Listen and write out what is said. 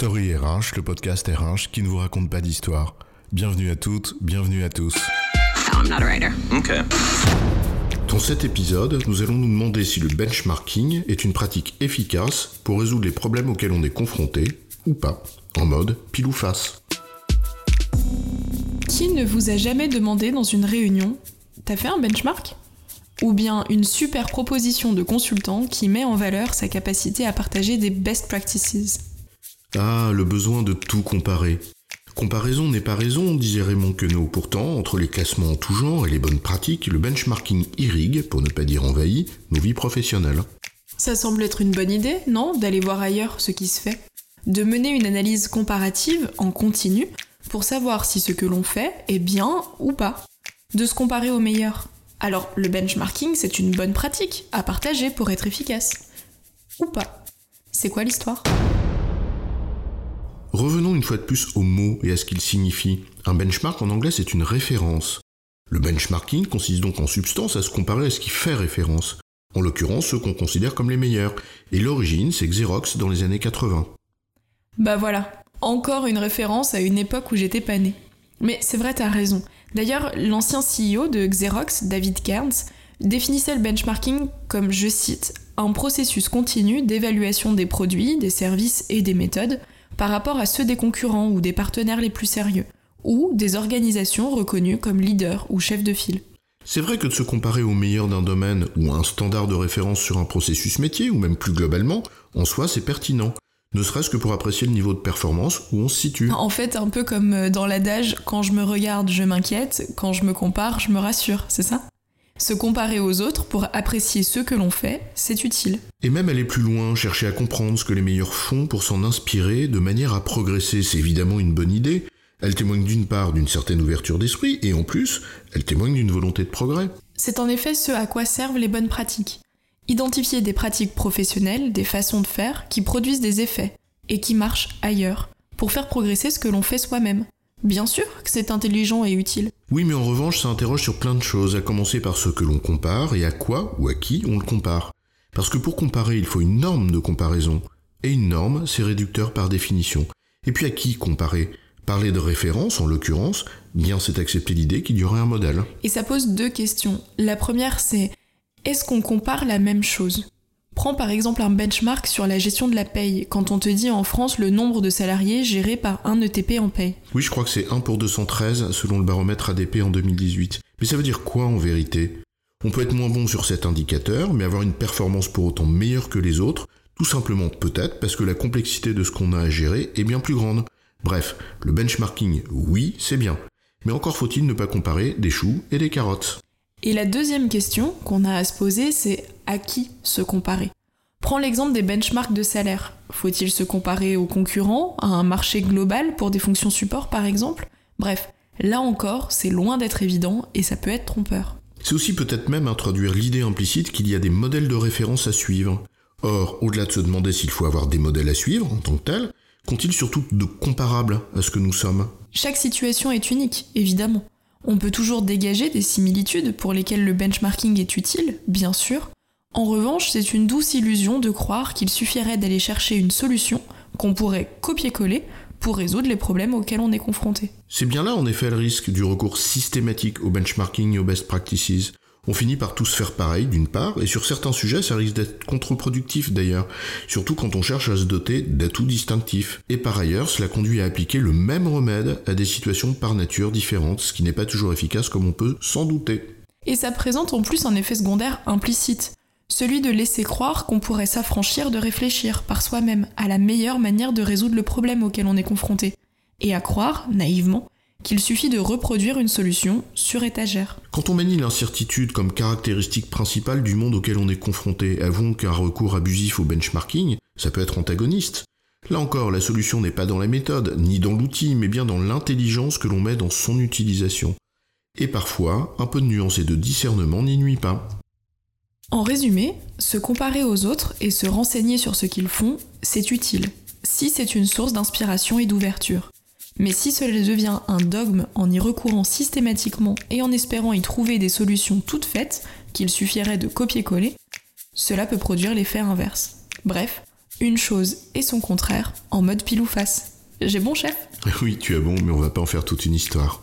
Story RH, le podcast RH qui ne vous raconte pas d'histoire. Bienvenue à toutes, bienvenue à tous. I'm not a writer. Okay. Dans cet épisode, nous allons nous demander si le benchmarking est une pratique efficace pour résoudre les problèmes auxquels on est confronté, ou pas, en mode pile ou face. Qui ne vous a jamais demandé dans une réunion T'as fait un benchmark? Ou bien une super proposition de consultant qui met en valeur sa capacité à partager des best practices Ah, le besoin de tout comparer. Comparaison n'est pas raison, disait Raymond Queneau. Pourtant, entre les classements en tout genre et les bonnes pratiques, le benchmarking irrigue, pour ne pas dire envahit, nos vies professionnelles. Ça semble être une bonne idée, non D'aller voir ailleurs ce qui se fait? De mener une analyse comparative en continu pour savoir si ce que l'on fait est bien ou pas. De se comparer au meilleur. Alors, le benchmarking, c'est une bonne pratique à partager pour être efficace. Ou pas. C'est quoi l'histoire? Revenons une fois de plus au mot et à ce qu'il signifie. Un benchmark en anglais, c'est une référence. Le benchmarking consiste donc en substance à se comparer à ce qui fait référence. En l'occurrence, ceux qu'on considère comme les meilleurs. Et l'origine, c'est Xerox dans les années 80. Bah voilà, encore une référence à une époque où j'étais pas née. Mais c'est vrai, t'as raison. D'ailleurs, l'ancien CEO de Xerox, David Kearns, définissait le benchmarking comme, je cite, un processus continu d'évaluation des produits, des services et des méthodes par rapport à ceux des concurrents ou des partenaires les plus sérieux, ou des organisations reconnues comme leaders ou chefs de file. C'est vrai que de se comparer au meilleur d'un domaine ou à un standard de référence sur un processus métier, ou même plus globalement, en soi c'est pertinent. Ne serait-ce que pour apprécier le niveau de performance où on se situe. En fait, un peu comme euh, dans l'adage, quand je me regarde, je m'inquiète, quand je me compare, je me rassure, c'est ça? Se comparer aux autres pour apprécier ce que l'on fait, c'est utile. Et même aller plus loin, chercher à comprendre ce que les meilleurs font pour s'en inspirer de manière à progresser, c'est évidemment une bonne idée. Elle témoigne d'une part d'une certaine ouverture d'esprit et en plus, elle témoigne d'une volonté de progrès. C'est en effet ce à quoi servent les bonnes pratiques. Identifier des pratiques professionnelles, des façons de faire qui produisent des effets et qui marchent ailleurs pour faire progresser ce que l'on fait soi-même. Bien sûr que c'est intelligent et utile. Oui, mais en revanche, ça interroge sur plein de choses, à commencer par ce que l'on compare et à quoi ou à qui on le compare. Parce que pour comparer, il faut une norme de comparaison. Et une norme, c'est réducteur par définition. Et puis à qui comparer? Parler de référence, en l'occurrence, bien c'est accepter l'idée qu'il y aurait un modèle. Et ça pose deux questions. La première, c'est est-ce qu'on compare la même chose? Prends par exemple un benchmark sur la gestion de la paye, quand on te dit en France le nombre de salariés gérés par un ETP en paye. Oui, je crois que c'est 1 pour 213 selon le baromètre ADP en 2018. Mais ça veut dire quoi en vérité? On peut être moins bon sur cet indicateur, mais avoir une performance pour autant meilleure que les autres, tout simplement peut-être parce que la complexité de ce qu'on a à gérer est bien plus grande. Bref, le benchmarking, oui, c'est bien. Mais encore faut-il ne pas comparer des choux et des carottes. Et la deuxième question qu'on a à se poser, c'est à qui se comparer Prends l'exemple des benchmarks de salaire. Faut-il se comparer aux concurrents, à un marché global pour des fonctions support par exemple? Bref, là encore, c'est loin d'être évident et ça peut être trompeur. C'est aussi peut-être même introduire l'idée implicite qu'il y a des modèles de référence à suivre. Or, au-delà de se demander s'il faut avoir des modèles à suivre en tant que tels, qu'ont-ils surtout de comparables à ce que nous sommes? Chaque situation est unique, évidemment. On peut toujours dégager des similitudes pour lesquelles le benchmarking est utile, bien sûr. En revanche, c'est une douce illusion de croire qu'il suffirait d'aller chercher une solution qu'on pourrait copier-coller pour résoudre les problèmes auxquels on est confronté. C'est bien là en effet le risque du recours systématique au benchmarking et aux best practices. On finit par tous faire pareil d'une part, et sur certains sujets ça risque d'être contre-productif d'ailleurs, surtout quand on cherche à se doter d'atouts distinctifs. Et par ailleurs, cela conduit à appliquer le même remède à des situations par nature différentes, ce qui n'est pas toujours efficace comme on peut s'en douter. Et ça présente en plus un effet secondaire implicite, celui de laisser croire qu'on pourrait s'affranchir de réfléchir par soi-même à la meilleure manière de résoudre le problème auquel on est confronté, et à croire, naïvement, qu'il suffit de reproduire une solution sur étagère. Quand on manie l'incertitude comme caractéristique principale du monde auquel on est confronté, avouons qu'un recours abusif au benchmarking, ça peut être antagoniste. Là encore, la solution n'est pas dans la méthode, ni dans l'outil, mais bien dans l'intelligence que l'on met dans son utilisation. Et parfois, un peu de nuance et de discernement n'y nuit pas. En résumé, se comparer aux autres et se renseigner sur ce qu'ils font, c'est utile, si c'est une source d'inspiration et d'ouverture. Mais si cela devient un dogme en y recourant systématiquement et en espérant y trouver des solutions toutes faites, qu'il suffirait de copier-coller, cela peut produire l'effet inverse. Bref, une chose et son contraire en mode pile ou face. J'ai bon, chef? Oui, tu as bon, mais on va pas en faire toute une histoire.